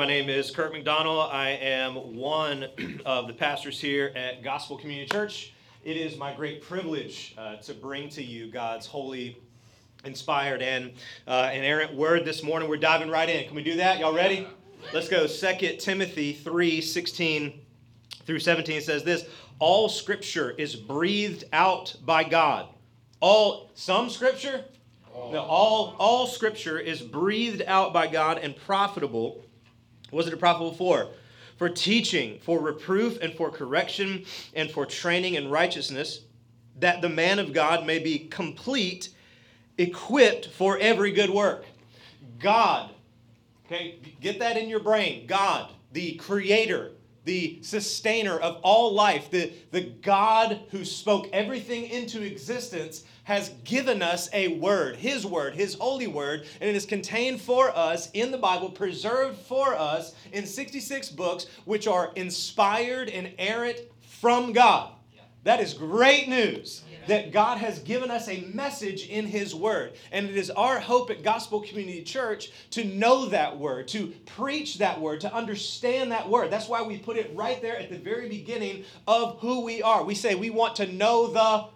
My name is Kurt McDonald. I am one of the pastors here at Gospel Community Church. It is my great privilege uh, to bring to you God's holy, inspired, and uh, inerrant word this morning. We're diving right in. Can we do that? Y'all ready? Let's go. 2 Timothy 3 16 through 17 says this All scripture is breathed out by God. All, some scripture, now, all, all scripture is breathed out by God and profitable. What is it a profitable for? For teaching, for reproof, and for correction, and for training in righteousness, that the man of God may be complete, equipped for every good work. God, okay, get that in your brain. God, the creator, the sustainer of all life, the, the God who spoke everything into existence, has given us a word, His word, His holy word, and it is contained for us in the Bible, preserved for us in 66 books, which are inspired and inerrant from God. That is great news that God has given us a message in His Word. And it is our hope at Gospel Community Church to know that Word, to preach that Word, to understand that Word. That's why we put it right there at the very beginning of who we are. We say we want to know the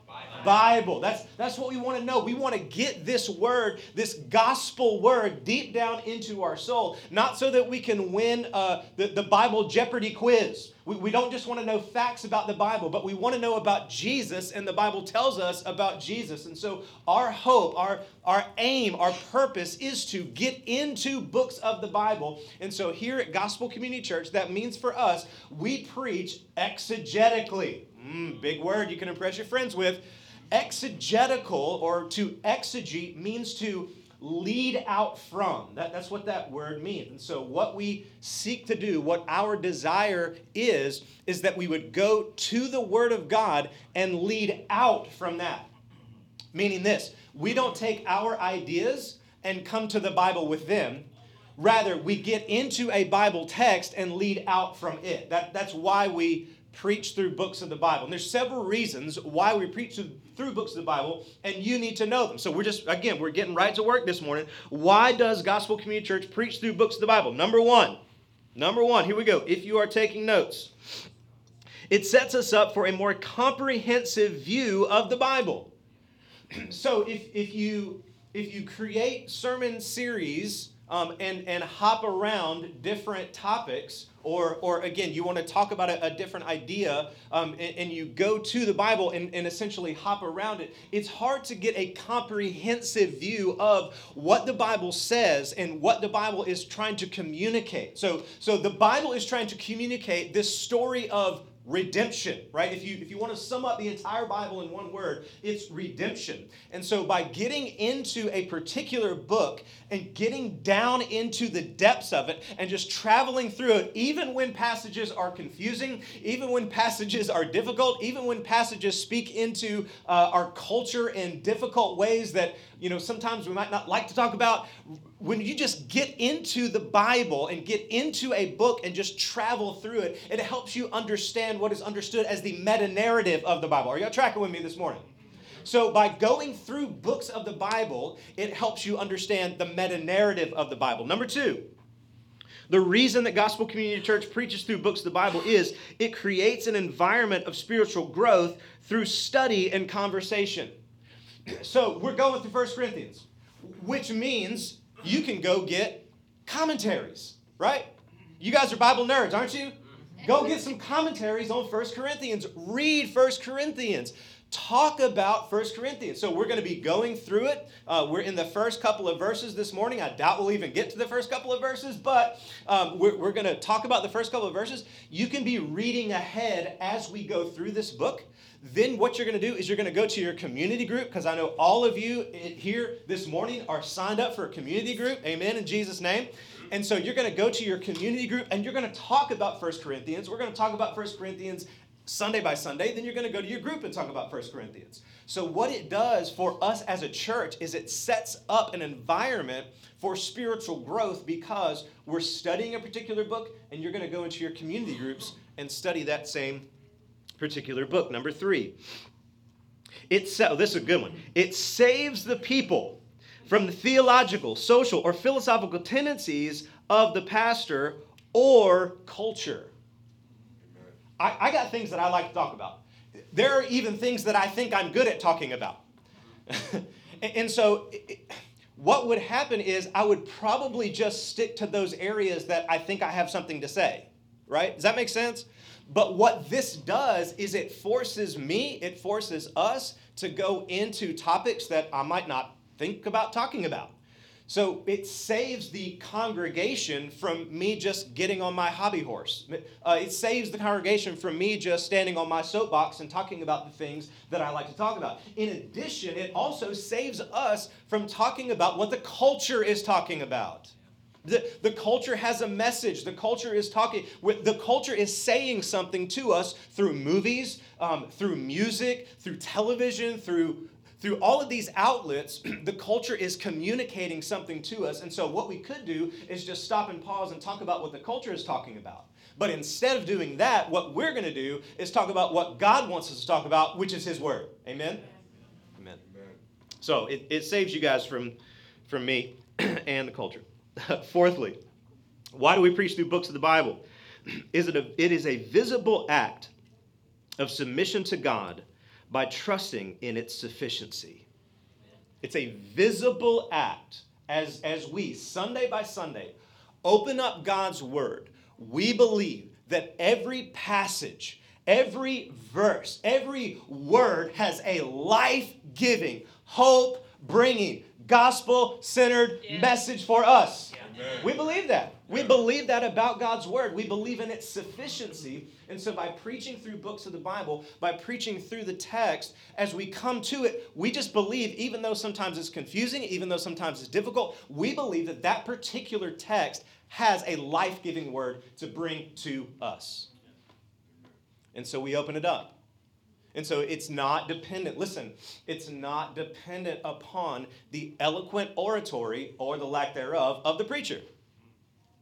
Bible. That's, that's what we want to know. We want to get this word, this gospel word, deep down into our soul. Not so that we can win uh, the, the Bible Jeopardy quiz. We, we don't just want to know facts about the Bible, but we want to know about Jesus, and the Bible tells us about Jesus. And so, our hope, our, our aim, our purpose is to get into books of the Bible. And so, here at Gospel Community Church, that means for us, we preach exegetically. Mm, big word you can impress your friends with. Exegetical or to exegete means to lead out from. That, that's what that word means. And so, what we seek to do, what our desire is, is that we would go to the Word of God and lead out from that. Meaning this we don't take our ideas and come to the Bible with them. Rather, we get into a Bible text and lead out from it. That, that's why we preach through books of the Bible. And there's several reasons why we preach through books of the Bible, and you need to know them. So we're just, again, we're getting right to work this morning. Why does Gospel Community Church preach through books of the Bible? Number one, number one, here we go. If you are taking notes, it sets us up for a more comprehensive view of the Bible. so if, if you if you create sermon series um, and, and hop around different topics, or, or again, you want to talk about a, a different idea um, and, and, you go to the Bible and, and essentially hop around it, it's hard to get a comprehensive view of what the Bible says and what the Bible is trying to communicate. So, so the Bible is trying to communicate this story of redemption right? If you if you want to sum up the entire bible in one word it's redemption. And so by getting into a particular book and getting down into the depths of it and just traveling through it even when passages are confusing even when passages are difficult even when passages speak into uh, our culture in difficult ways that you know sometimes we might not like to talk about when you just get into the Bible and get into a book and just travel through it, it helps you understand what is understood as the meta narrative of the Bible. Are y'all tracking with me this morning? So, by going through books of the Bible, it helps you understand the meta narrative of the Bible. Number two, the reason that Gospel Community Church preaches through books of the Bible is it creates an environment of spiritual growth through study and conversation. So, we're going through 1 Corinthians, which means you can go get commentaries, right? You guys are Bible nerds, aren't you? Go get some commentaries on First Corinthians. Read First Corinthians. Talk about First Corinthians. So we're going to be going through it. Uh, we're in the first couple of verses this morning. I doubt we'll even get to the first couple of verses, but um, we're, we're going to talk about the first couple of verses. You can be reading ahead as we go through this book. Then what you're going to do is you're going to go to your community group because I know all of you here this morning are signed up for a community group. Amen in Jesus' name. And so you're going to go to your community group and you're going to talk about First Corinthians. We're going to talk about First Corinthians Sunday by Sunday, then you're going to go to your group and talk about First Corinthians. So, what it does for us as a church is it sets up an environment for spiritual growth because we're studying a particular book and you're going to go into your community groups and study that same particular book. Number three, it oh, this is a good one. It saves the people from the theological, social, or philosophical tendencies of the pastor or culture. I, I got things that I like to talk about. There are even things that I think I'm good at talking about. and so, what would happen is I would probably just stick to those areas that I think I have something to say, right? Does that make sense? But what this does is it forces me, it forces us to go into topics that I might not think about talking about. So it saves the congregation from me just getting on my hobby horse. Uh, it saves the congregation from me just standing on my soapbox and talking about the things that I like to talk about. In addition, it also saves us from talking about what the culture is talking about. The, the culture has a message. The culture is talking, the culture is saying something to us through movies, um, through music, through television, through through all of these outlets, the culture is communicating something to us. And so, what we could do is just stop and pause and talk about what the culture is talking about. But instead of doing that, what we're going to do is talk about what God wants us to talk about, which is His Word. Amen? Amen. Amen. So, it, it saves you guys from, from me and the culture. Fourthly, why do we preach through books of the Bible? Is it, a, it is a visible act of submission to God by trusting in its sufficiency. It's a visible act as, as we, Sunday by Sunday, open up God's Word. We believe that every passage, every verse, every word has a life giving, hope bringing, gospel centered yeah. message for us. Yeah. We believe that. We believe that about God's word. We believe in its sufficiency. And so, by preaching through books of the Bible, by preaching through the text, as we come to it, we just believe, even though sometimes it's confusing, even though sometimes it's difficult, we believe that that particular text has a life giving word to bring to us. And so, we open it up. And so it's not dependent, listen, it's not dependent upon the eloquent oratory or the lack thereof of the preacher.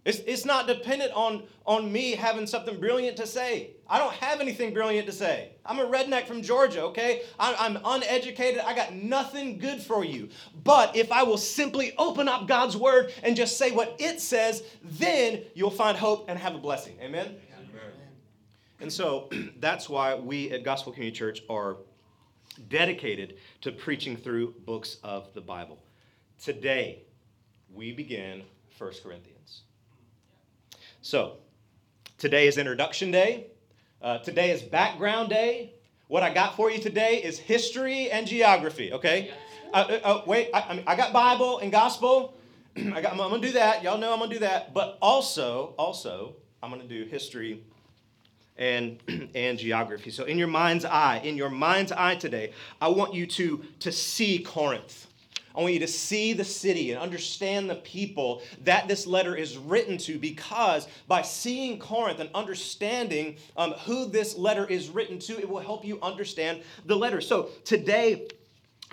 It's, it's not dependent on, on me having something brilliant to say. I don't have anything brilliant to say. I'm a redneck from Georgia, okay? I, I'm uneducated. I got nothing good for you. But if I will simply open up God's word and just say what it says, then you'll find hope and have a blessing. Amen? And so that's why we at Gospel Community Church are dedicated to preaching through books of the Bible. Today, we begin 1 Corinthians. So, today is introduction day. Uh, today is background day. What I got for you today is history and geography, okay? Uh, uh, uh, wait, I, I, mean, I got Bible and gospel. I got, I'm, I'm gonna do that. Y'all know I'm gonna do that. But also, also, I'm gonna do history and and geography. So in your mind's eye, in your mind's eye today, I want you to to see Corinth. I want you to see the city and understand the people that this letter is written to because by seeing Corinth and understanding um, who this letter is written to, it will help you understand the letter. So today,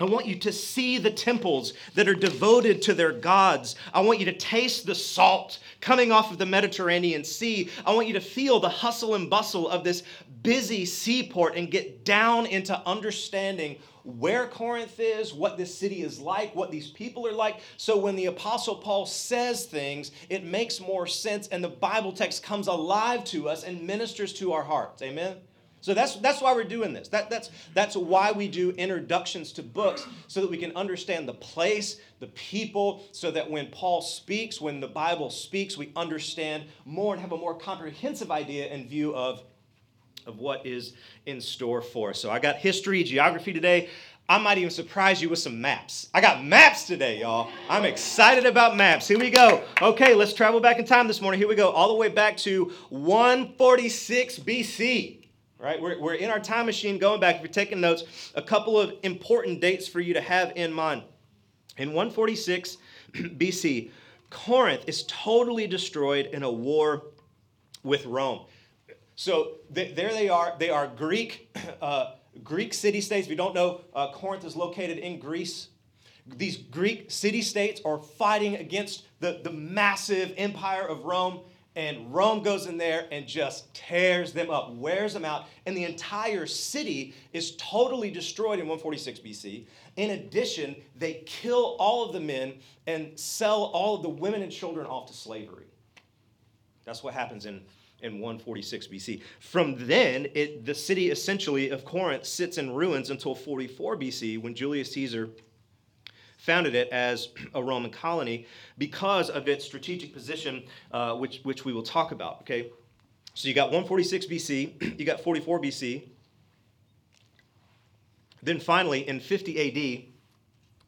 I want you to see the temples that are devoted to their gods. I want you to taste the salt coming off of the Mediterranean Sea. I want you to feel the hustle and bustle of this busy seaport and get down into understanding where Corinth is, what this city is like, what these people are like. So when the Apostle Paul says things, it makes more sense and the Bible text comes alive to us and ministers to our hearts. Amen? So that's, that's why we're doing this. That, that's, that's why we do introductions to books, so that we can understand the place, the people, so that when Paul speaks, when the Bible speaks, we understand more and have a more comprehensive idea and view of of what is in store for us. So I got history, geography today. I might even surprise you with some maps. I got maps today, y'all. I'm excited about maps. Here we go. Okay, let's travel back in time this morning. Here we go, all the way back to 146 BC. Right, we're, we're in our time machine going back. If you're taking notes, a couple of important dates for you to have in mind. In 146 BC, Corinth is totally destroyed in a war with Rome. So th- there they are. They are Greek. Uh, Greek city states. You don't know, uh, Corinth is located in Greece. These Greek city states are fighting against the, the massive empire of Rome, and Rome goes in there and just tears them up, wears them out, and the entire city is totally destroyed in 146 BC. In addition, they kill all of the men and sell all of the women and children off to slavery. That's what happens in in 146 BC. From then, it, the city essentially of Corinth sits in ruins until 44 BC when Julius Caesar founded it as a Roman colony because of its strategic position, uh, which, which we will talk about. Okay, so you got 146 BC, you got 44 BC. Then finally, in 50 AD,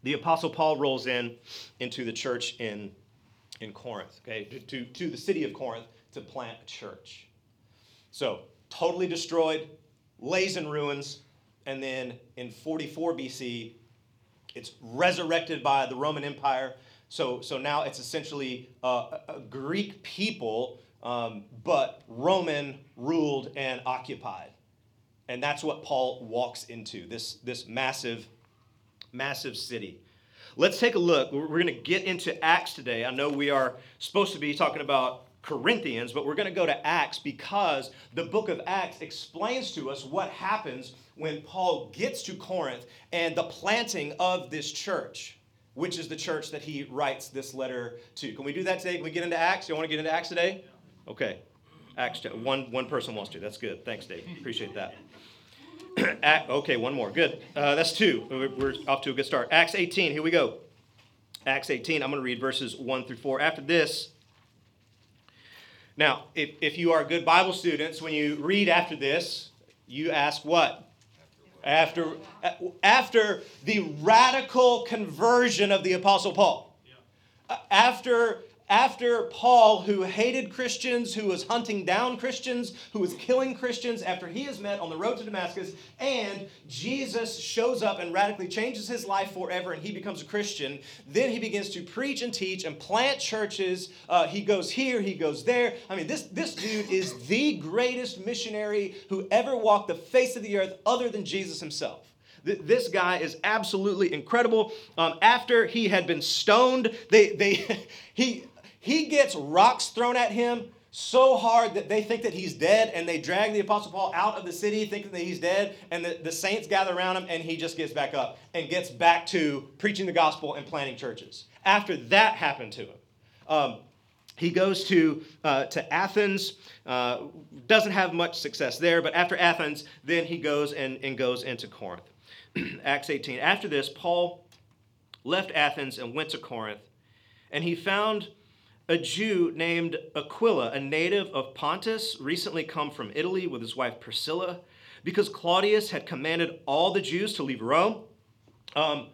the Apostle Paul rolls in into the church in, in Corinth, okay, to, to, to the city of Corinth to plant a church. So, totally destroyed, lays in ruins, and then in 44 BC, it's resurrected by the Roman Empire. So, so now it's essentially a, Greek people, um, but Roman ruled and occupied. And that's what Paul walks into this, this massive, massive city. Let's take a look. We're going to get into Acts today. I know we are supposed to be talking about Corinthians, but we're going to go to Acts because the book of Acts explains to us what happens when Paul gets to Corinth and the planting of this church, which is the church that he writes this letter to. Can we do that today? Can we get into Acts? You want to get into Acts today? Okay. Acts, one, one person wants to. That's good. Thanks, Dave. Appreciate that. Act, okay, one more. Good. Uh, that's two. We're off to a good start. Acts 18. Here we go. Acts 18. I'm going to read verses 1 through 4. After this, now, if, if you are good Bible students, when you read after this, you ask what? After, after the radical conversion of the Apostle Paul. Uh, after after Paul, who hated Christians, who was hunting down Christians, who was killing Christians, after he is met on the road to Damascus, and Jesus shows up and radically changes his life forever, and he becomes a Christian, then he begins to preach and teach and plant churches. Uh, he goes here, he goes there. I mean, this, this dude is the greatest missionary who ever walked the face of the earth other than Jesus himself. This guy is absolutely incredible. Um, after he had been stoned, they, they, he, he gets rocks thrown at him so hard that they think that he's dead and they drag the apostle paul out of the city thinking that he's dead and the, the saints gather around him and he just gets back up and gets back to preaching the gospel and planting churches. After that happened to him um, he goes to, uh, to athens uh, doesn't have much success there but after athens then he goes and, and goes into corinth. Acts 18 after this paul left athens and went to corinth and he found a Jew named Aquila, a native of Pontus, recently come from Italy with his wife Priscilla, because Claudius had commanded all the Jews to leave Rome. Um,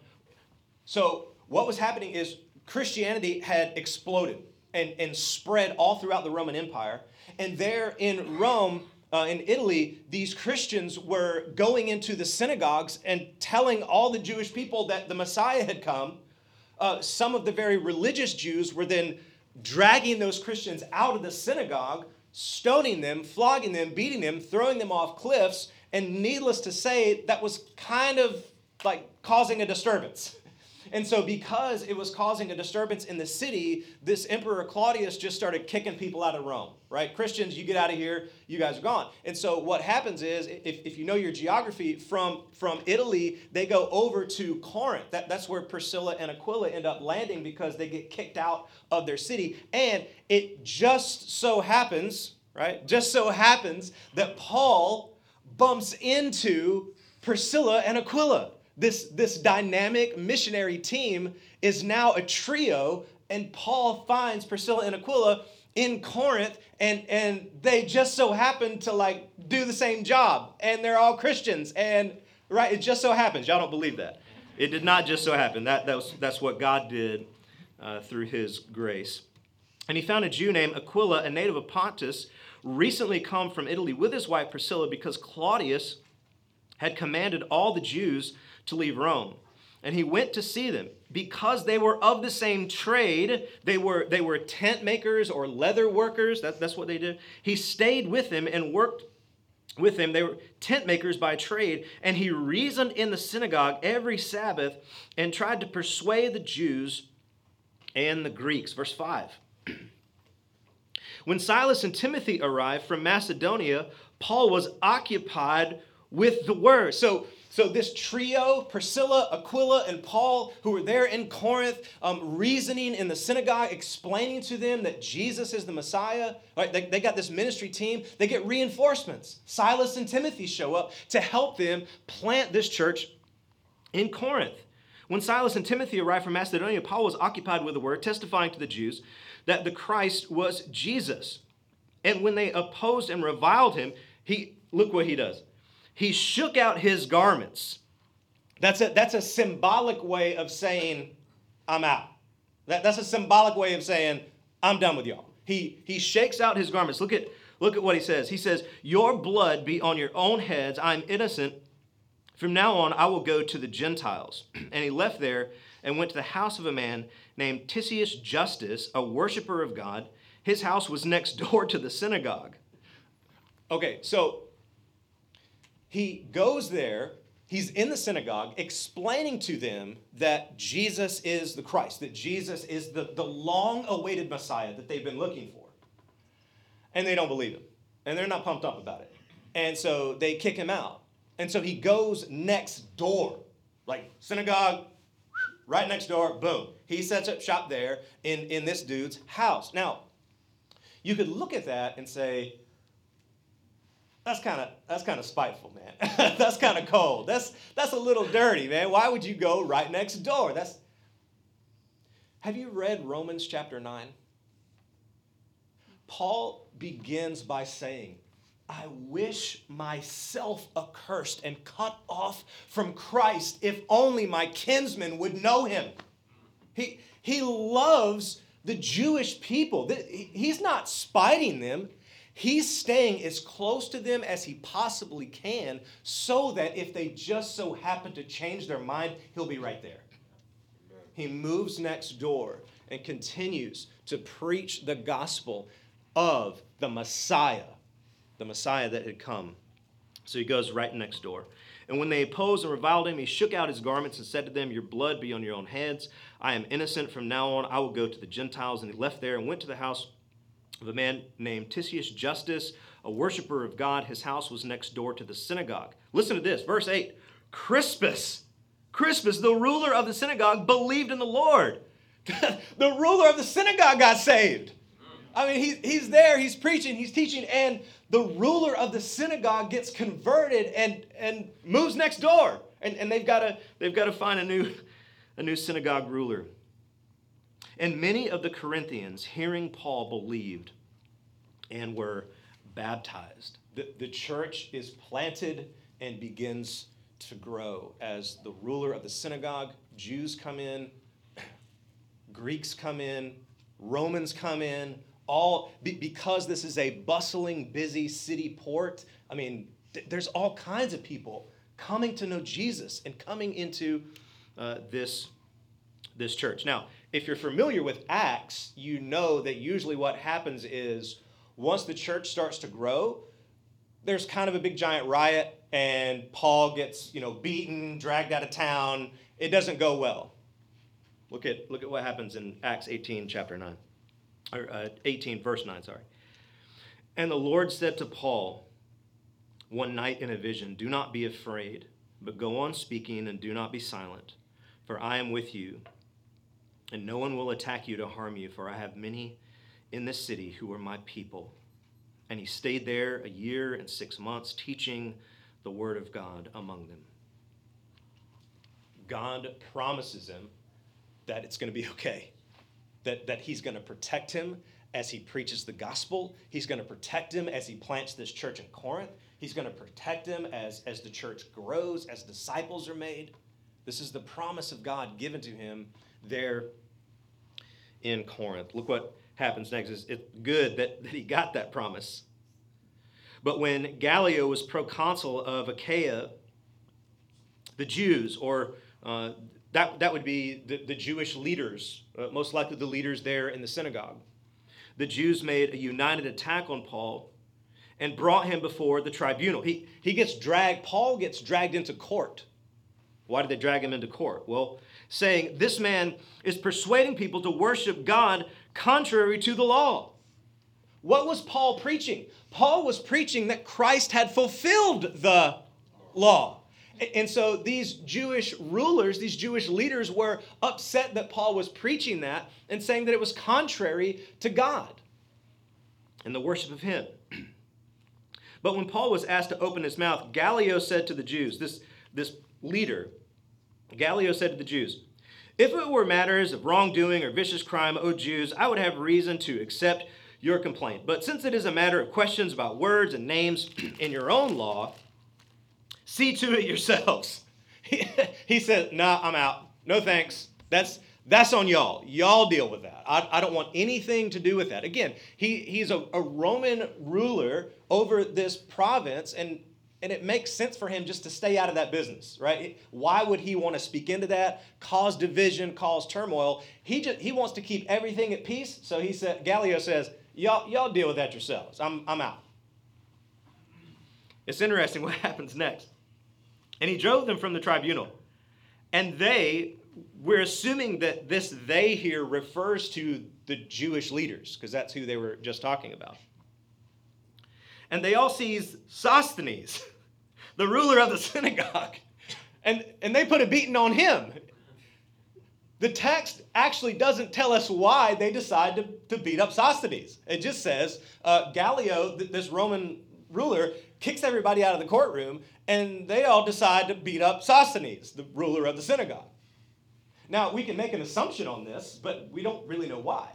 so, what was happening is Christianity had exploded and, and spread all throughout the Roman Empire. And there in Rome, uh, in Italy, these Christians were going into the synagogues and telling all the Jewish people that the Messiah had come. Uh, some of the very religious Jews were then dragging those Christians out of the synagogue, stoning them, flogging them, beating them, throwing them off cliffs, and needless to say, that was kind of like causing a disturbance. And so, because it was causing a disturbance in the city, this Emperor Claudius just started kicking people out of Rome, right? Christians, you get out of here, you guys are gone. And so, what happens is, if, if you know your geography, from, from Italy, they go over to Corinth. That, that's where Priscilla and Aquila end up landing because they get kicked out of their city. And it just so happens, right? Just so happens that Paul bumps into Priscilla and Aquila this, this dynamic missionary team is now a trio, and Paul finds Priscilla and Aquila in Corinth and and they just so happen to like do the same job and they're all Christians and right it just so happens. Y'all don't believe that. It did not just so happen. That, that was, that's what God did uh, through his grace. And he found a Jew named Aquila a native of Pontus recently come from Italy with his wife Priscilla because Claudius had commanded all the Jews to leave Rome. And he went to see them. Because they were of the same trade they were they were tent makers or leather workers. That, that's what they did. He stayed with them and worked with them. They were tent makers by trade. And he reasoned in the synagogue every sabbath and tried to persuade the jews and the greeks. Verse 5 when silas and timothy arrived from macedonia paul was occupied with the word. So so, this trio, Priscilla, Aquila, and Paul, who were there in Corinth, um, reasoning in the synagogue, explaining to them that Jesus is the Messiah, right? They, they got this ministry team. They get reinforcements. Silas and Timothy show up to help them plant this church in Corinth. When Silas and Timothy arrived from Macedonia, Paul was occupied with the word, testifying to the Jews that the Christ was Jesus. And when they opposed and reviled him, he look what he does he shook out his garments. That's a, that's a symbolic way of saying, I'm out. That, that's a symbolic way of saying, I'm done with y'all. He, he shakes out his garments. Look at, look at what he says. He says, Your blood be on your own heads. I'm innocent. From now on, I will go to the Gentiles. And he left there and went to the house of a man named Titius Justus, a worshiper of God. His house was next door to the synagogue. Okay, so he goes there, he's in the synagogue explaining to them that Jesus is the Christ, that Jesus is the, the long awaited Messiah that they've been looking for. And they don't believe him, and they're not pumped up about it. And so they kick him out. And so he goes next door, like synagogue, right next door, boom. He sets up shop there in, in this dude's house. Now, you could look at that and say, that's kind of that's kind of spiteful, man. that's kind of cold. That's that's a little dirty, man. Why would you go right next door? That's Have you read Romans chapter 9? Paul begins by saying, I wish myself accursed and cut off from Christ if only my kinsmen would know him. He, he loves the Jewish people. He's not spiting them. He's staying as close to them as he possibly can so that if they just so happen to change their mind, he'll be right there. He moves next door and continues to preach the gospel of the Messiah, the Messiah that had come. So he goes right next door. And when they opposed and reviled him, he shook out his garments and said to them, Your blood be on your own heads. I am innocent. From now on, I will go to the Gentiles. And he left there and went to the house of a man named Titius Justus, a worshiper of God. His house was next door to the synagogue. Listen to this, verse 8. Crispus, Crispus, the ruler of the synagogue, believed in the Lord. the ruler of the synagogue got saved. I mean, he, he's there, he's preaching, he's teaching, and the ruler of the synagogue gets converted and, and moves next door. And, and they've got to they've got to find a new, a new synagogue ruler. And many of the Corinthians, hearing Paul, believed and were baptized. The, the church is planted and begins to grow as the ruler of the synagogue, Jews come in, Greeks come in, Romans come in, all because this is a bustling, busy city port. I mean, th- there's all kinds of people coming to know Jesus and coming into uh, this, this church. Now, if you're familiar with Acts, you know that usually what happens is once the church starts to grow, there's kind of a big giant riot, and Paul gets you know beaten, dragged out of town. It doesn't go well. Look at look at what happens in Acts 18, chapter 9, or uh, 18, verse 9. Sorry. And the Lord said to Paul one night in a vision, "Do not be afraid, but go on speaking, and do not be silent, for I am with you." And no one will attack you to harm you, for I have many in this city who are my people. And he stayed there a year and six months, teaching the word of God among them. God promises him that it's going to be okay. that, that he's going to protect him as he preaches the gospel. He's going to protect him as he plants this church in Corinth. He's going to protect him as, as the church grows, as disciples are made. This is the promise of God given to him there in Corinth. Look what happens next. It's, it's good that, that he got that promise. But when Gallio was proconsul of Achaia, the Jews, or uh, that, that would be the, the Jewish leaders, uh, most likely the leaders there in the synagogue, the Jews made a united attack on Paul and brought him before the tribunal. He, he gets dragged, Paul gets dragged into court. Why did they drag him into court? Well, saying this man is persuading people to worship God contrary to the law. What was Paul preaching? Paul was preaching that Christ had fulfilled the law. And so these Jewish rulers, these Jewish leaders were upset that Paul was preaching that and saying that it was contrary to God and the worship of Him. But when Paul was asked to open his mouth, Gallio said to the Jews, this, this leader, Gallio said to the Jews, If it were matters of wrongdoing or vicious crime, O Jews, I would have reason to accept your complaint. But since it is a matter of questions about words and names in your own law, see to it yourselves. He, said, Nah, I'm out. No thanks. That's that's on y'all. Y'all deal with that. I, I don't want anything to do with that. Again, he, he's a, a Roman ruler over this province, and and it makes sense for him just to stay out of that business, right? Why would he want to speak into that, cause division, cause turmoil? He just he wants to keep everything at peace. So he said, Gallio says, y'all, y'all deal with that yourselves. I'm, I'm out. It's interesting what happens next. And he drove them from the tribunal. And they, we're assuming that this they here refers to the Jewish leaders, because that's who they were just talking about and they all seize Sosthenes, the ruler of the synagogue, and, and they put a beating on him. The text actually doesn't tell us why they decide to, to beat up Sosthenes. It just says uh, Gallio, this Roman ruler, kicks everybody out of the courtroom, and they all decide to beat up Sosthenes, the ruler of the synagogue. Now, we can make an assumption on this, but we don't really know why.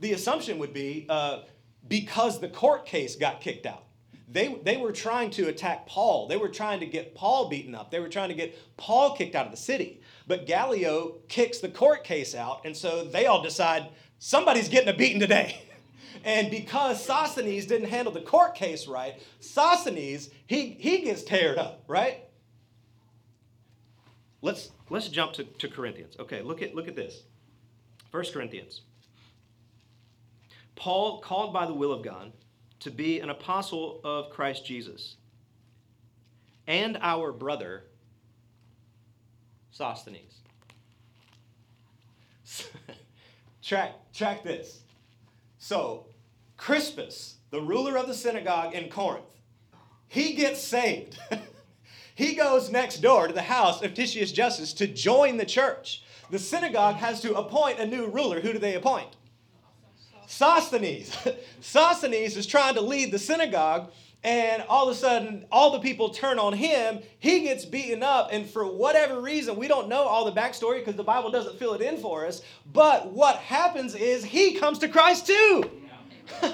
The assumption would be uh, because the court case got kicked out. They, they were trying to attack Paul. They were trying to get Paul beaten up. They were trying to get Paul kicked out of the city. But Gallio kicks the court case out, and so they all decide somebody's getting a beating today. and because Sosthenes didn't handle the court case right, Sosthenes, he, he gets teared up, right? Let's, let's jump to, to Corinthians. Okay, look at, look at this. First Corinthians. Paul, called by the will of God, to be an apostle of Christ Jesus, and our brother Sosthenes. track, track this. So, Crispus, the ruler of the synagogue in Corinth, he gets saved. he goes next door to the house of Titius Justus to join the church. The synagogue has to appoint a new ruler. Who do they appoint? Sosthenes. Sosthenes is trying to lead the synagogue, and all of a sudden, all the people turn on him. He gets beaten up, and for whatever reason, we don't know all the backstory because the Bible doesn't fill it in for us. But what happens is he comes to Christ too.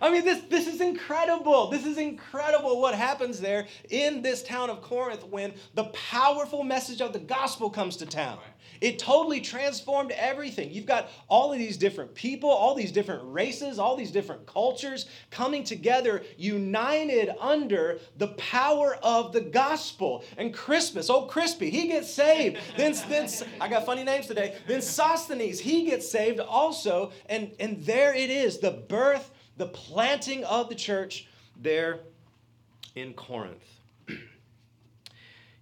I mean, this, this is incredible. This is incredible what happens there in this town of Corinth when the powerful message of the gospel comes to town. It totally transformed everything. You've got all of these different people, all these different races, all these different cultures coming together, united under the power of the gospel. And Christmas, oh, Crispy, he gets saved. then, then I got funny names today. Then Sosthenes, he gets saved also. And, and there it is the birth, the planting of the church there in Corinth.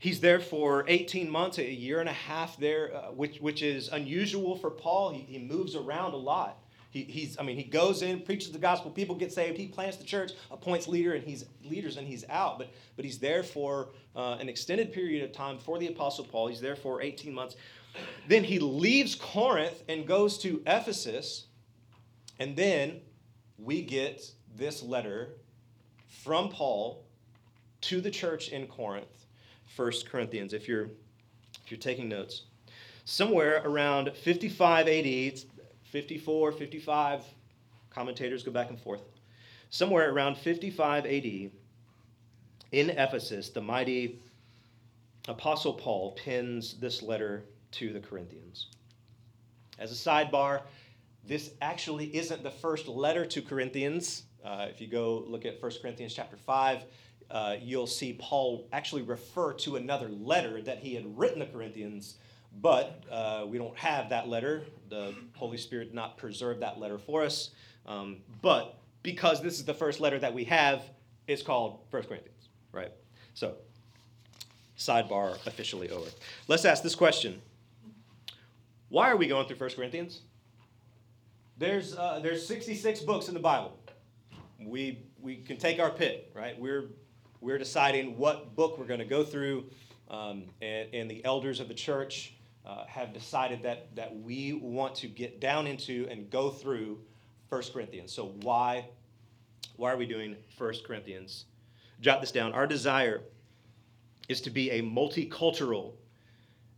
He's there for 18 months, a year and a half there, uh, which, which is unusual for Paul. He, he moves around a lot. He, he's, I mean, he goes in, preaches the gospel, people get saved, he plants the church, appoints leader, and he's leaders, and he's out. But, but he's there for uh, an extended period of time for the Apostle Paul. He's there for 18 months. Then he leaves Corinth and goes to Ephesus. And then we get this letter from Paul to the church in Corinth 1 Corinthians if you're if you're taking notes. Somewhere around 55 AD, 54, 55, commentators go back and forth. Somewhere around 55 AD, in Ephesus, the mighty Apostle Paul pens this letter to the Corinthians. As a sidebar, this actually isn't the first letter to Corinthians. Uh, if you go look at 1 Corinthians chapter 5, uh, you'll see Paul actually refer to another letter that he had written to Corinthians, but uh, we don't have that letter. The Holy Spirit did not preserve that letter for us. Um, but because this is the first letter that we have, it's called 1 Corinthians, right? So, sidebar officially over. Let's ask this question Why are we going through 1 Corinthians? There's, uh, there's 66 books in the Bible. We, we can take our pick, right? We're, we're deciding what book we're going to go through, um, and, and the elders of the church uh, have decided that, that we want to get down into and go through 1 Corinthians. So, why, why are we doing 1 Corinthians? Jot this down. Our desire is to be a multicultural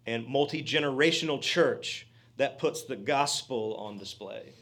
and multi generational church that puts the gospel on display.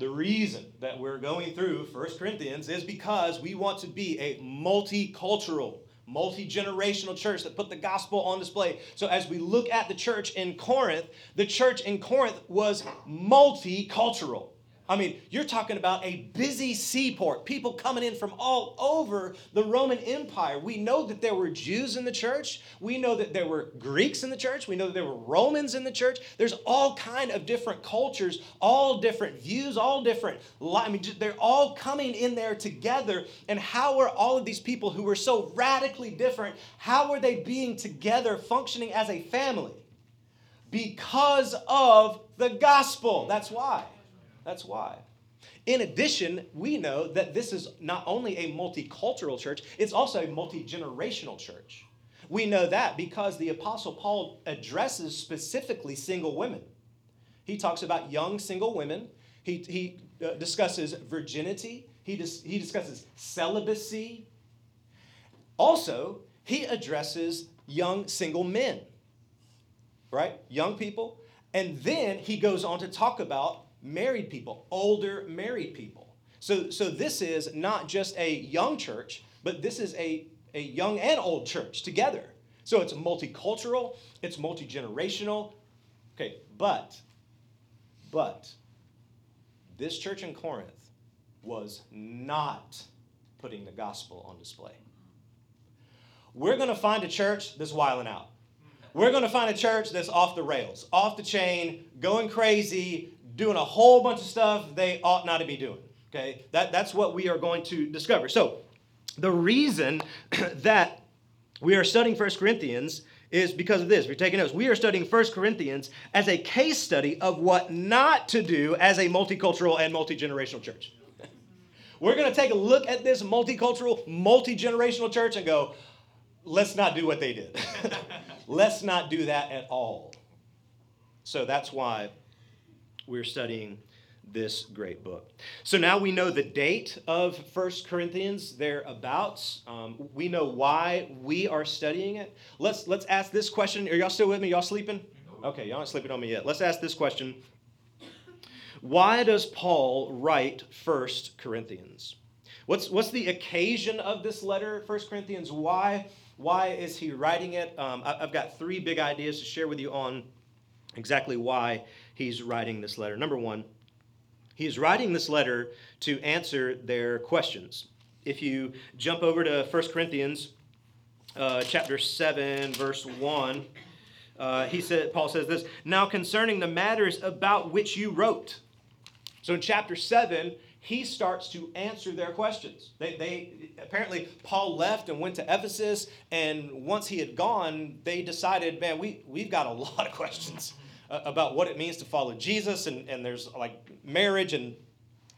The reason that we're going through 1 Corinthians is because we want to be a multicultural, multi generational church that put the gospel on display. So, as we look at the church in Corinth, the church in Corinth was multicultural. I mean, you're talking about a busy seaport, people coming in from all over the Roman Empire. We know that there were Jews in the church. We know that there were Greeks in the church. We know that there were Romans in the church. There's all kind of different cultures, all different views, all different. I mean, they're all coming in there together. And how are all of these people who were so radically different? How are they being together, functioning as a family? Because of the gospel. That's why. That's why. In addition, we know that this is not only a multicultural church, it's also a multi generational church. We know that because the Apostle Paul addresses specifically single women. He talks about young single women, he, he uh, discusses virginity, he, dis- he discusses celibacy. Also, he addresses young single men, right? Young people. And then he goes on to talk about married people, older married people. So, so this is not just a young church, but this is a, a young and old church together. So it's multicultural, it's multi generational. Okay, but, but, this church in Corinth was not putting the gospel on display. We're going to find a church that's wiling out. We're going to find a church that's off the rails, off the chain, going crazy, doing a whole bunch of stuff they ought not to be doing. Okay? That, that's what we are going to discover. So, the reason that we are studying 1 Corinthians is because of this. If you're taking notes, we are studying 1 Corinthians as a case study of what not to do as a multicultural and multi generational church. We're going to take a look at this multicultural, multi generational church and go, let's not do what they did. let's not do that at all. So that's why we're studying this great book. So now we know the date of First Corinthians, thereabouts. Um, we know why we are studying it. Let's let's ask this question. Are y'all still with me? Y'all sleeping? Okay, y'all aren't sleeping on me yet. Let's ask this question. Why does Paul write First Corinthians? What's what's the occasion of this letter, First Corinthians? Why why is he writing it? Um, I, I've got three big ideas to share with you on exactly why he's writing this letter. Number one, he's writing this letter to answer their questions. If you jump over to 1 Corinthians uh, chapter 7, verse 1, uh, he said, Paul says this, now concerning the matters about which you wrote. So in chapter 7, he starts to answer their questions. They, they apparently Paul left and went to Ephesus, and once he had gone, they decided, man, we, we've got a lot of questions about what it means to follow Jesus, and, and there's like marriage, and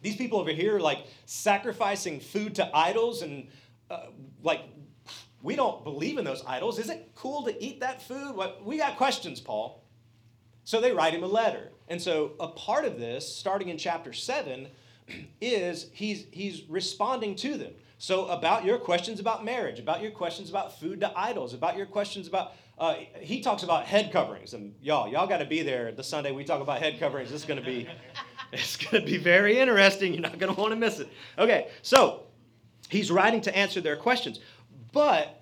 these people over here like sacrificing food to idols, and uh, like we don't believe in those idols. Is it cool to eat that food? What we got questions, Paul. So they write him a letter, and so a part of this, starting in chapter seven, is he's he's responding to them. So about your questions about marriage, about your questions about food to idols, about your questions about uh, he talks about head coverings. And y'all, y'all got to be there the Sunday we talk about head coverings. It's going to be, it's going to be very interesting. You're not going to want to miss it. Okay, so he's writing to answer their questions. But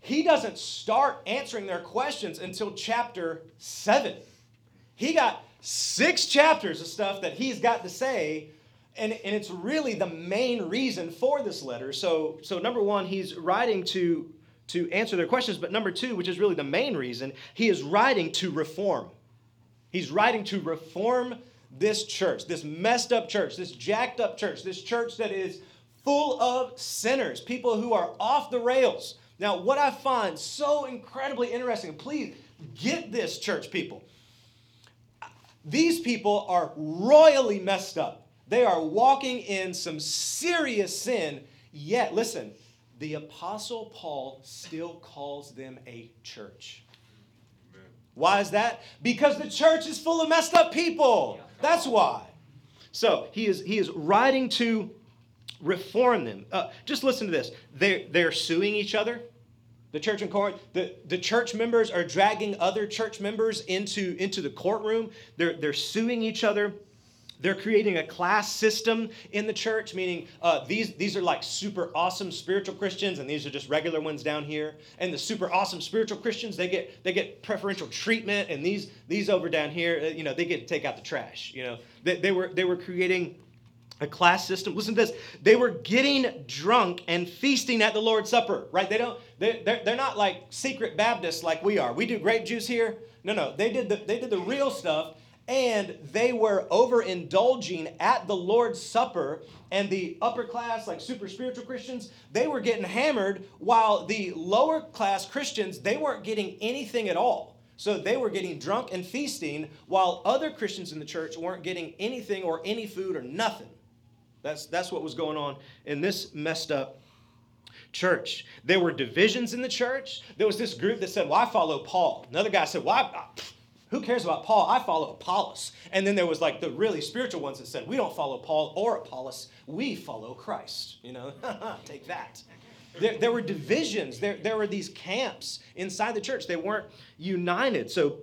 he doesn't start answering their questions until chapter 7. He got six chapters of stuff that he's got to say and, and it's really the main reason for this letter so so number one he's writing to to answer their questions but number two which is really the main reason he is writing to reform. He's writing to reform this church this messed up church this jacked up church this church that is full of sinners people who are off the rails. Now what i find so incredibly interesting please get this church people. These people are royally messed up. They are walking in some serious sin, yet, listen, the Apostle Paul still calls them a church. Why is that? Because the church is full of messed up people. That's why. So he is he is writing to reform them. Uh, just listen to this. They're, they're suing each other the church in Corinth, the, the church members are dragging other church members into, into the courtroom. They're, they're suing each other. They're creating a class system in the church, meaning uh, these, these are like super awesome spiritual Christians, and these are just regular ones down here. And the super awesome spiritual Christians, they get, they get preferential treatment, and these, these over down here, uh, you know, they get to take out the trash. You know, they, they, were, they were creating a class system. Listen to this. They were getting drunk and feasting at the Lord's Supper, right? They don't, they, they're, they're not like secret Baptists like we are. We do grape juice here. No, no. They did the, they did the real stuff and they were overindulging at the Lord's Supper. And the upper class, like super spiritual Christians, they were getting hammered, while the lower class Christians, they weren't getting anything at all. So they were getting drunk and feasting, while other Christians in the church weren't getting anything or any food or nothing. That's, that's what was going on in this messed up church. There were divisions in the church. There was this group that said, Well, I follow Paul. Another guy said, Well, I, who cares about Paul? I follow Apollos. And then there was like the really spiritual ones that said, We don't follow Paul or Apollos. We follow Christ. You know, take that. There, there were divisions. There, there were these camps inside the church. They weren't united. So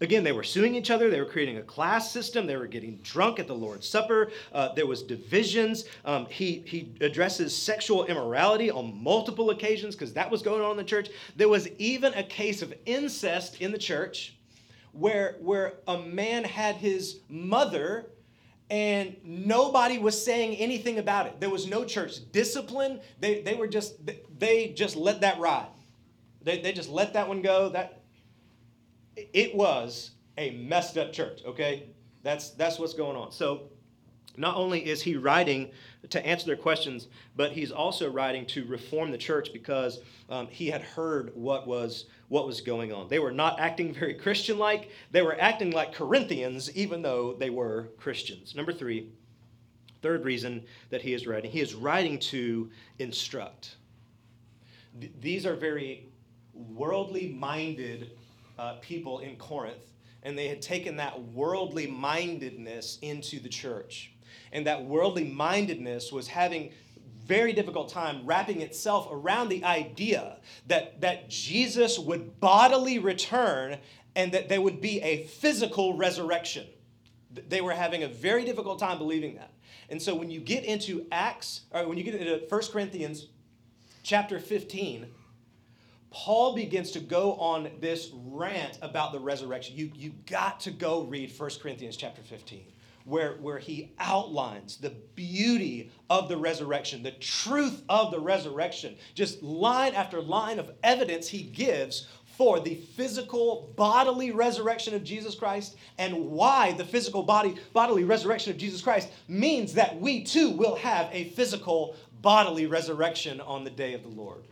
Again, they were suing each other. They were creating a class system. They were getting drunk at the Lord's Supper. Uh, there was divisions. Um, he, he addresses sexual immorality on multiple occasions because that was going on in the church. There was even a case of incest in the church where, where a man had his mother and nobody was saying anything about it. There was no church discipline. They, they were just, they just let that ride. They, they just let that one go. That, it was a messed up church, okay? That's, that's what's going on. So, not only is he writing to answer their questions, but he's also writing to reform the church because um, he had heard what was what was going on. They were not acting very Christian-like. They were acting like Corinthians, even though they were Christians. Number three, third reason that he is writing, he is writing to instruct. Th- these are very worldly-minded uh, people in Corinth, and they had taken that worldly mindedness into the church. And that worldly mindedness was having very difficult time wrapping itself around the idea that, that Jesus would bodily return and that there would be a physical resurrection. They were having a very difficult time believing that. And so when you get into Acts, or when you get into 1 Corinthians chapter 15, Paul begins to go on this rant about the resurrection. You, you got to go read 1 Corinthians chapter 15, where, where he outlines the beauty of the resurrection, the truth of the resurrection. Just line after line of evidence he gives for the physical bodily resurrection of Jesus Christ and why the physical body bodily resurrection of Jesus Christ means that we too will have a physical bodily resurrection on the day of the Lord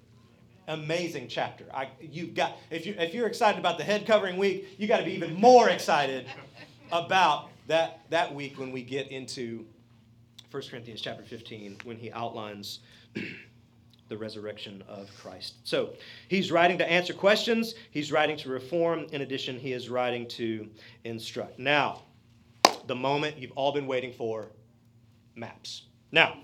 amazing chapter. I, you've got, if, you, if you're excited about the head covering week, you got to be even more excited about that, that week when we get into 1 Corinthians chapter 15, when he outlines the resurrection of Christ. So he's writing to answer questions, he's writing to reform. In addition, he is writing to instruct. Now, the moment you've all been waiting for maps. Now,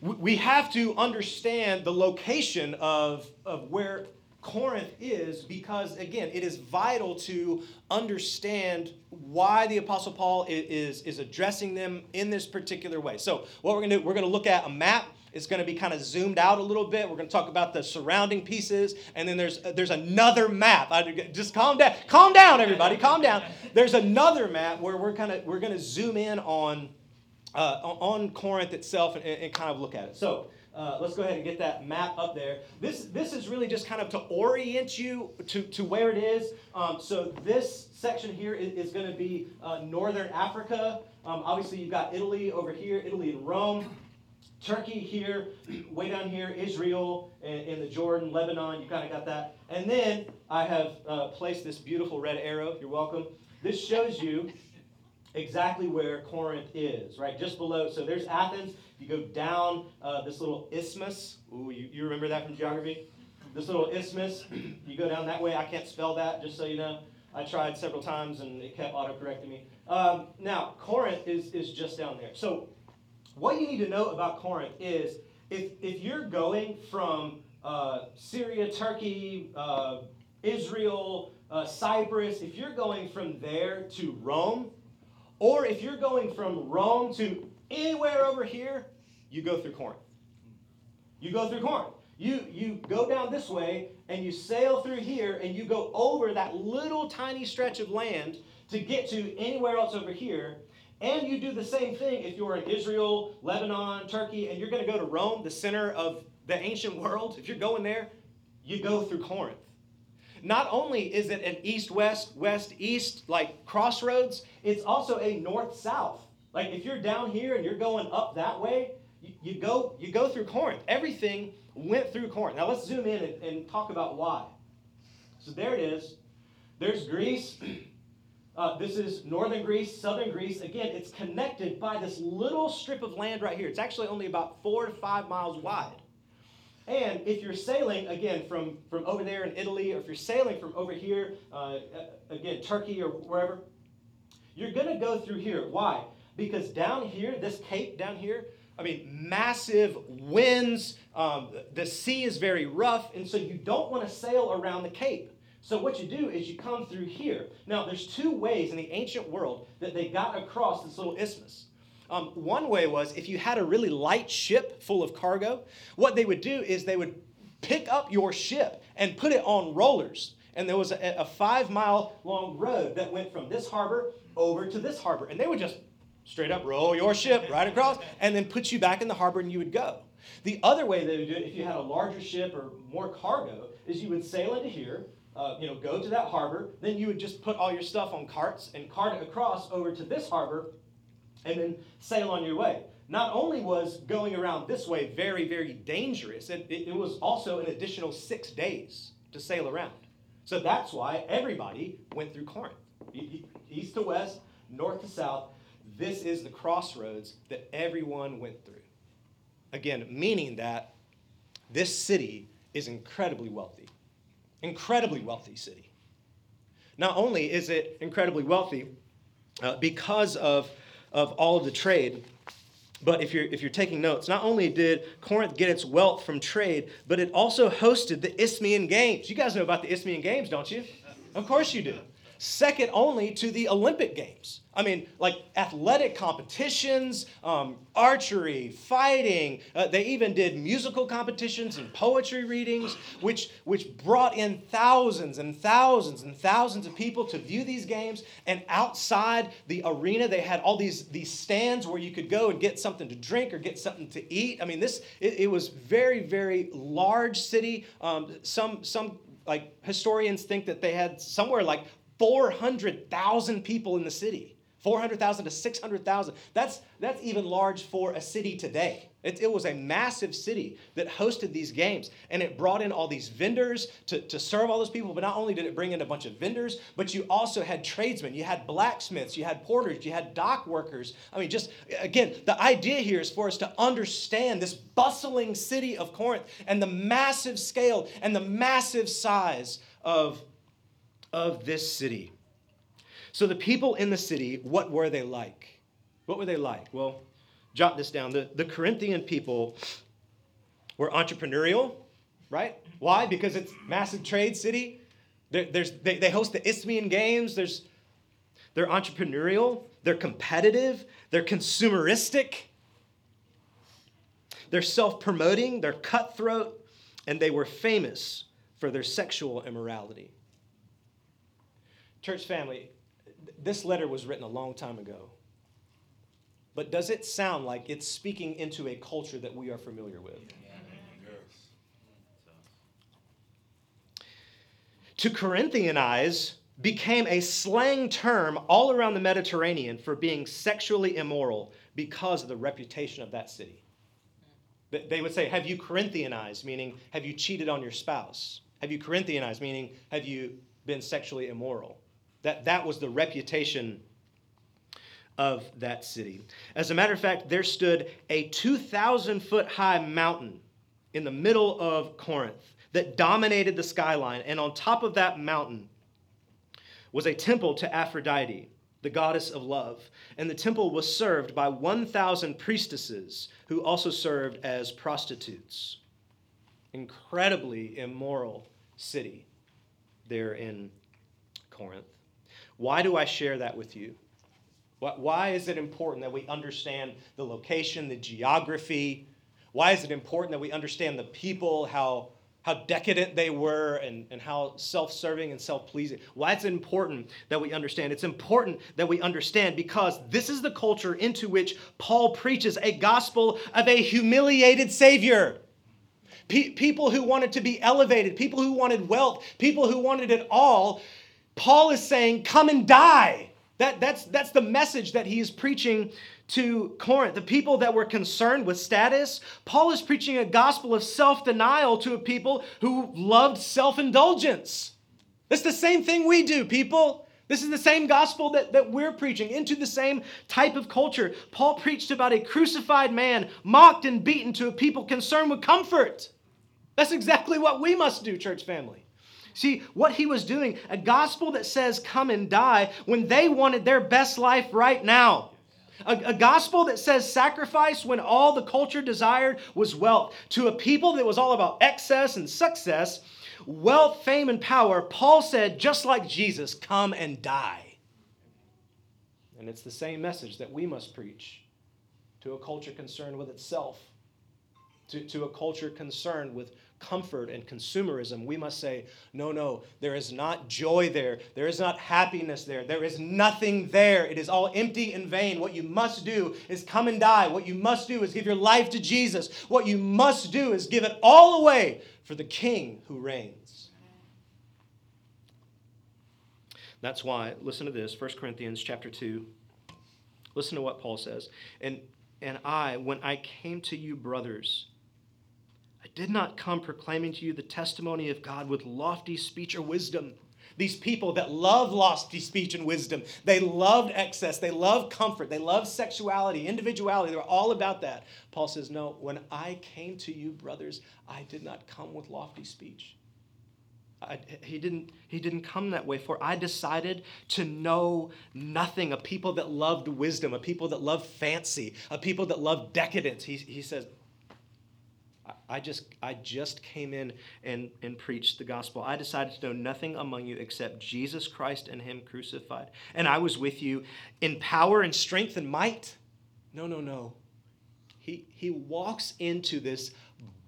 we have to understand the location of, of where Corinth is because, again, it is vital to understand why the Apostle Paul is, is addressing them in this particular way. So, what we're going to do, we're going to look at a map. It's going to be kind of zoomed out a little bit. We're going to talk about the surrounding pieces, and then there's there's another map. I, just calm down, calm down, everybody, calm down. There's another map where we're kind of we're going to zoom in on uh, on Corinth itself and, and kind of look at it. So. Uh, let's go ahead and get that map up there. This, this is really just kind of to orient you to, to where it is. Um, so this section here is, is going to be uh, northern Africa. Um, obviously, you've got Italy over here, Italy and Rome. Turkey here, way down here, Israel and, and the Jordan, Lebanon, you kind of got that. And then I have uh, placed this beautiful red arrow. You're welcome. This shows you exactly where Corinth is, right? Just below. So there's Athens. You go down uh, this little isthmus. Ooh, you, you remember that from geography? This little isthmus. you go down that way. I can't spell that, just so you know. I tried several times and it kept autocorrecting me. Um, now, Corinth is, is just down there. So, what you need to know about Corinth is if, if you're going from uh, Syria, Turkey, uh, Israel, uh, Cyprus, if you're going from there to Rome, or if you're going from Rome to anywhere over here, you go through Corinth. You go through Corinth. You, you go down this way and you sail through here and you go over that little tiny stretch of land to get to anywhere else over here. And you do the same thing if you're in Israel, Lebanon, Turkey, and you're going to go to Rome, the center of the ancient world. If you're going there, you go through Corinth. Not only is it an east west, west east, like crossroads, it's also a north south. Like if you're down here and you're going up that way, you, you go you go through Corinth. Everything went through Corinth. Now let's zoom in and, and talk about why. So there it is. There's Greece. Uh, this is northern Greece, southern Greece. Again, it's connected by this little strip of land right here. It's actually only about four to five miles wide. And if you're sailing, again, from, from over there in Italy, or if you're sailing from over here, uh, again, Turkey or wherever, you're going to go through here. Why? Because down here, this cape down here, I mean, massive winds, um, the sea is very rough, and so you don't want to sail around the cape. So what you do is you come through here. Now, there's two ways in the ancient world that they got across this little isthmus. Um, one way was if you had a really light ship full of cargo, what they would do is they would pick up your ship and put it on rollers. And there was a, a five mile long road that went from this harbor over to this harbor. And they would just straight up roll your ship right across and then put you back in the harbor and you would go. The other way they would do it, if you had a larger ship or more cargo, is you would sail into here, uh, you know, go to that harbor, then you would just put all your stuff on carts and cart it across over to this harbor, and then sail on your way. Not only was going around this way very, very dangerous, it, it, it was also an additional six days to sail around. So that's why everybody went through Corinth, east to west, north to south. This is the crossroads that everyone went through. Again, meaning that this city is incredibly wealthy. Incredibly wealthy city. Not only is it incredibly wealthy uh, because of of all of the trade. But if you're, if you're taking notes, not only did Corinth get its wealth from trade, but it also hosted the Isthmian Games. You guys know about the Isthmian Games, don't you? Of course you do. Second only to the Olympic Games. I mean, like athletic competitions, um, archery, fighting. Uh, they even did musical competitions and poetry readings, which, which brought in thousands and thousands and thousands of people to view these games. And outside the arena, they had all these, these stands where you could go and get something to drink or get something to eat. I mean, this it, it was very, very large city. Um, some, some like historians think that they had somewhere like 400,000 people in the city. 400,000 to 600,000. That's, that's even large for a city today. It, it, was a massive city that hosted these games, and it brought in all these vendors to, to serve all those people. But not only did it bring in a bunch of vendors, but you also had tradesmen. You had blacksmiths, you had porters, you had dock workers. I mean, just again, the idea here is for us to understand this bustling city of Corinth and the massive scale and the massive size of, of this city. So the people in the city, what were they like? What were they like? Well, jot this down. The, the Corinthian people were entrepreneurial, right? Why? Because it's massive trade city. There, there's, they, they host the Isthmian Games. There's, they're entrepreneurial. They're competitive. They're consumeristic. They're self promoting. They're cutthroat. And they were famous for their sexual immorality. Church family, this letter was written a long time ago. But does it sound like it's speaking into a culture that we are familiar with? To Corinthianize became a slang term all around the Mediterranean for being sexually immoral because of the reputation of that city. They would say, Have you Corinthianized? Meaning, have you cheated on your spouse? Have you Corinthianized? Meaning, have you been sexually immoral? That, that was the reputation of that city. As a matter of fact, there stood a 2,000 foot high mountain in the middle of Corinth that dominated the skyline. And on top of that mountain was a temple to Aphrodite, the goddess of love. And the temple was served by 1,000 priestesses who also served as prostitutes. Incredibly immoral city there in Corinth. Why do I share that with you? Why is it important that we understand the location, the geography? Why is it important that we understand the people, how, how decadent they were, and, and how self serving and self pleasing? Why is it important that we understand? It's important that we understand because this is the culture into which Paul preaches a gospel of a humiliated Savior. Pe- people who wanted to be elevated, people who wanted wealth, people who wanted it all. Paul is saying, Come and die. That, that's, that's the message that he is preaching to Corinth. The people that were concerned with status, Paul is preaching a gospel of self denial to a people who loved self indulgence. It's the same thing we do, people. This is the same gospel that, that we're preaching into the same type of culture. Paul preached about a crucified man, mocked and beaten to a people concerned with comfort. That's exactly what we must do, church family. See, what he was doing, a gospel that says, come and die, when they wanted their best life right now. A, a, gospel that says sacrifice when all the culture desired was wealth. To a people that was all about excess and success, wealth, fame, and power, Paul said, just like Jesus, come and die. And it's the same message that we must preach to a culture concerned with itself, to, to a culture concerned with comfort and consumerism, we must say, no, no, there is not joy there. There is not happiness there. There is nothing there. It is all empty and vain. What you must do is come and die. What you must do is give your life to Jesus. What you must do is give it all away for the King who reigns. That's why, listen to this 1 Corinthians chapter 2. Listen to what Paul says. And, and I, when I came to you, brothers, I did not come proclaiming to you the testimony of God with lofty speech or wisdom. These people that love lofty speech and wisdom, they loved excess, they loved comfort, they loved sexuality, individuality, they were all about that. Paul says, No, when I came to you, brothers, I did not come with lofty speech. I, he didn't he didn't come that way for i decided to know nothing a people that loved wisdom a people that loved fancy a people that loved decadence he, he says I just, I just came in and, and preached the gospel. I decided to know nothing among you except Jesus Christ and Him crucified. And I was with you in power and strength and might. No, no, no. He, he walks into this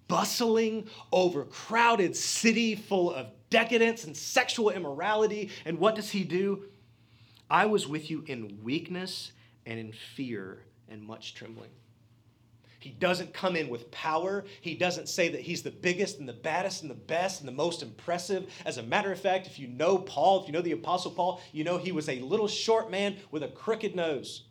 bustling, overcrowded city full of decadence and sexual immorality. And what does he do? I was with you in weakness and in fear and much trembling. He doesn't come in with power. He doesn't say that he's the biggest and the baddest and the best and the most impressive. As a matter of fact, if you know Paul, if you know the Apostle Paul, you know he was a little short man with a crooked nose.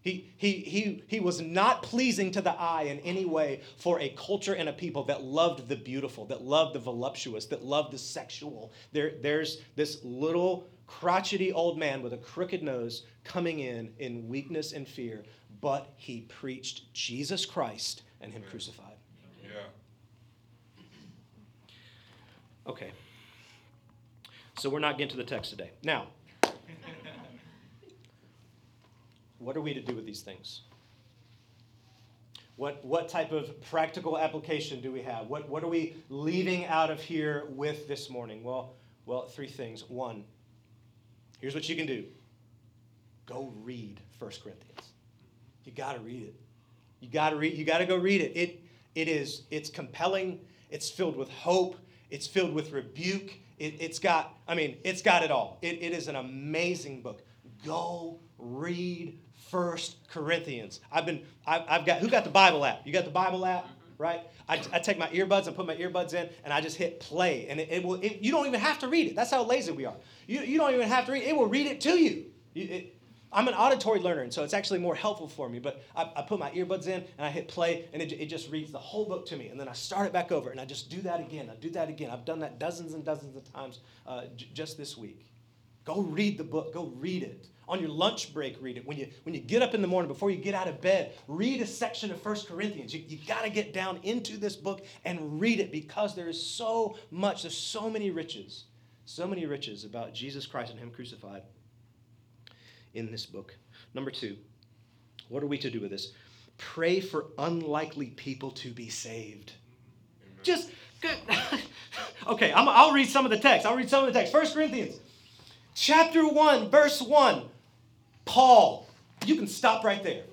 He, he, he, he was not pleasing to the eye in any way for a culture and a people that loved the beautiful, that loved the voluptuous, that loved the sexual. There, there's this little crotchety old man with a crooked nose coming in in weakness and fear but he preached Jesus Christ and him crucified. Yeah. Okay. So we're not getting to the text today. Now, what are we to do with these things? What, what type of practical application do we have? What, what are we leaving out of here with this morning? Well, well, three things. One, here's what you can do go read 1 Corinthians. You got to read it. You got to read. You got to go read it. It it is. It's compelling. It's filled with hope. It's filled with rebuke. It, has got. I mean, it's got it all. It, it is an amazing book. Go read First Corinthians. I've been, I've, I've, got, who got the Bible app? You got the Bible app, mm-hmm. right? I, I take my earbuds and put my earbuds in, and I just hit play, and it, it will. It, you don't even have to read it. That's how lazy we are. You, you don't even have to read it. It will read it to you. you I'm an auditory learner, and so it's actually more helpful for me. But I, I put my earbuds in and I hit play, and it, it, just reads the whole book to me. And then I start it back over, and I just do that again. I do that again. I've done that dozens and dozens of times uh, j- just this week. Go read the book. Go read it. On your lunch break, read it. When you, when you get up in the morning, before you get out of bed, read a section of First Corinthians. You, you got to get down into this book and read it because there is so much, there's so many riches, so many riches about Jesus Christ and Him crucified in this book. Number two, what are we to do with this? Pray for unlikely people to be saved. Amen. Just, good. okay, i will read some of the text. I'll read some of the text. First Corinthians chapter 1, verse 1. Paul, you can stop right there.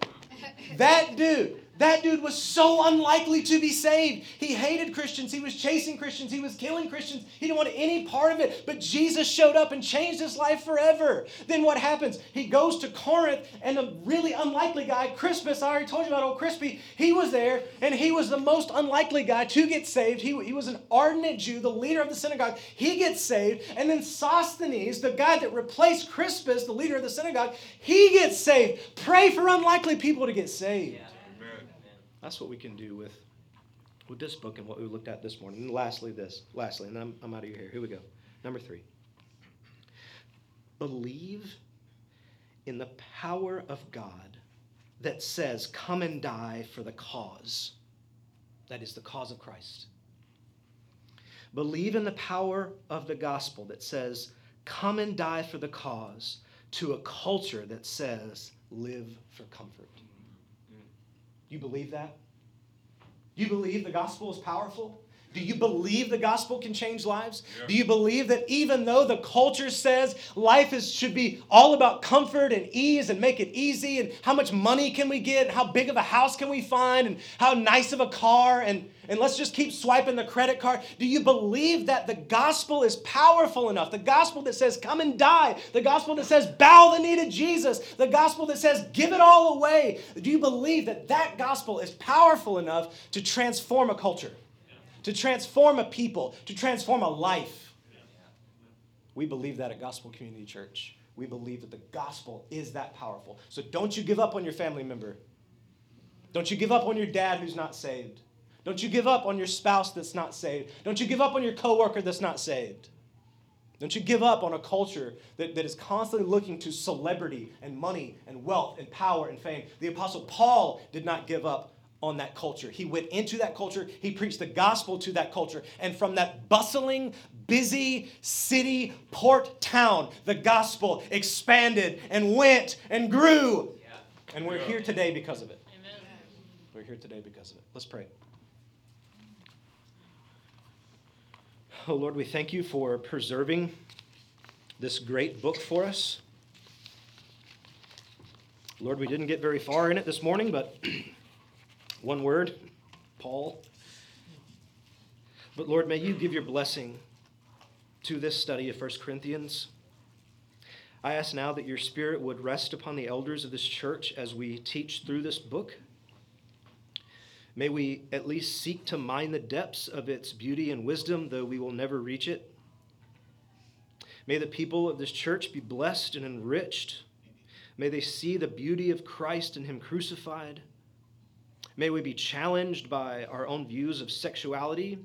That dude, that dude was so unlikely to be saved. He hated Christians. He was chasing Christians. He was killing Christians. He didn't want any part of it. But Jesus showed up and changed his life forever. Then what happens? He goes to Corinth, and a really unlikely guy, Crispus, I already told you about old Crispy, he was there, and he was the most unlikely guy to get saved. He, he was an ardent Jew, the leader of the synagogue. He gets saved. And then Sosthenes, the guy that replaced Crispus, the leader of the synagogue, he gets saved. Pray for unlikely people to get saved. Yeah. That's what we can do with, with this book and what we looked at this morning. And lastly, this. Lastly, and I'm, I'm out of hair. Here we go. Number three. Believe in the power of God that says, Come and die for the cause. That is the cause of Christ. Believe in the power of the gospel that says, Come and die for the cause, to a culture that says, Live for comfort. You believe that? Do you believe the gospel is powerful? Do you believe the gospel can change lives? Yeah. Do you believe that even though the culture says life is, should be all about comfort and ease and make it easy and how much money can we get, and how big of a house can we find, and how nice of a car, and, and let's just keep swiping the credit card? Do you believe that the gospel is powerful enough? The gospel that says, come and die, the gospel that says, bow the knee to Jesus, the gospel that says, give it all away. Do you believe that that gospel is powerful enough to transform a culture? To transform a people, to transform a life. We believe that at Gospel Community Church. We believe that the gospel is that powerful. So don't you give up on your family member. Don't you give up on your dad who's not saved. Don't you give up on your spouse that's not saved. Don't you give up on your coworker that's not saved. Don't you give up on a culture that, that is constantly looking to celebrity and money and wealth and power and fame. The Apostle Paul did not give up on that culture. He went into that culture, he preached the gospel to that culture. And from that bustling, busy city, port town, the gospel expanded and went and grew. Yeah. And we're here today because of it. Amen. We're here today because of it. Let's pray. Oh Lord, we thank you for preserving this great book for us. Lord, we didn't get very far in it this morning, but One word, Paul. But Lord, may you give your blessing to this study of 1 Corinthians. I ask now that your Spirit would rest upon the elders of this church as we teach through this book. May we at least seek to mine the depths of its beauty and wisdom, though we will never reach it. May the people of this church be blessed and enriched. May they see the beauty of Christ and Him crucified. May we be challenged by our own views of sexuality.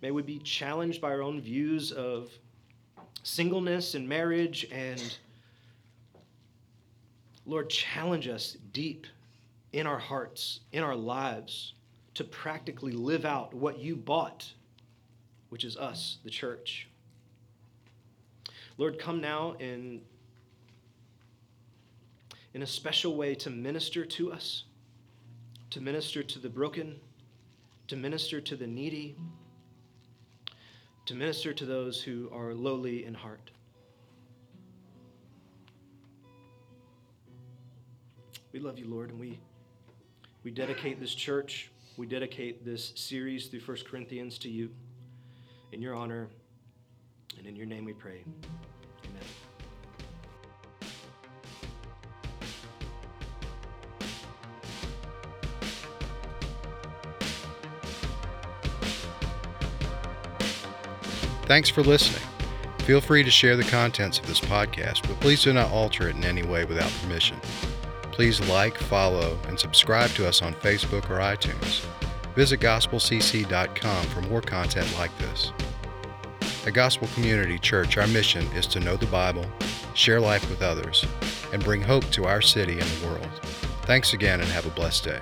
May we be challenged by our own views of singleness and marriage. And Lord, challenge us deep in our hearts, in our lives, to practically live out what you bought, which is us, the church. Lord, come now in, in a special way to minister to us to minister to the broken, to minister to the needy, to minister to those who are lowly in heart. We love you, Lord, and we, we dedicate this church, we dedicate this series through 1 Corinthians to you. In your honor and in your name we pray. Thanks for listening. Feel free to share the contents of this podcast, but please do not alter it in any way without permission. Please like, follow, and subscribe to us on Facebook or iTunes. Visit gospelcc.com for more content like this. At Gospel Community Church, our mission is to know the Bible, share life with others, and bring hope to our city and the world. Thanks again and have a blessed day.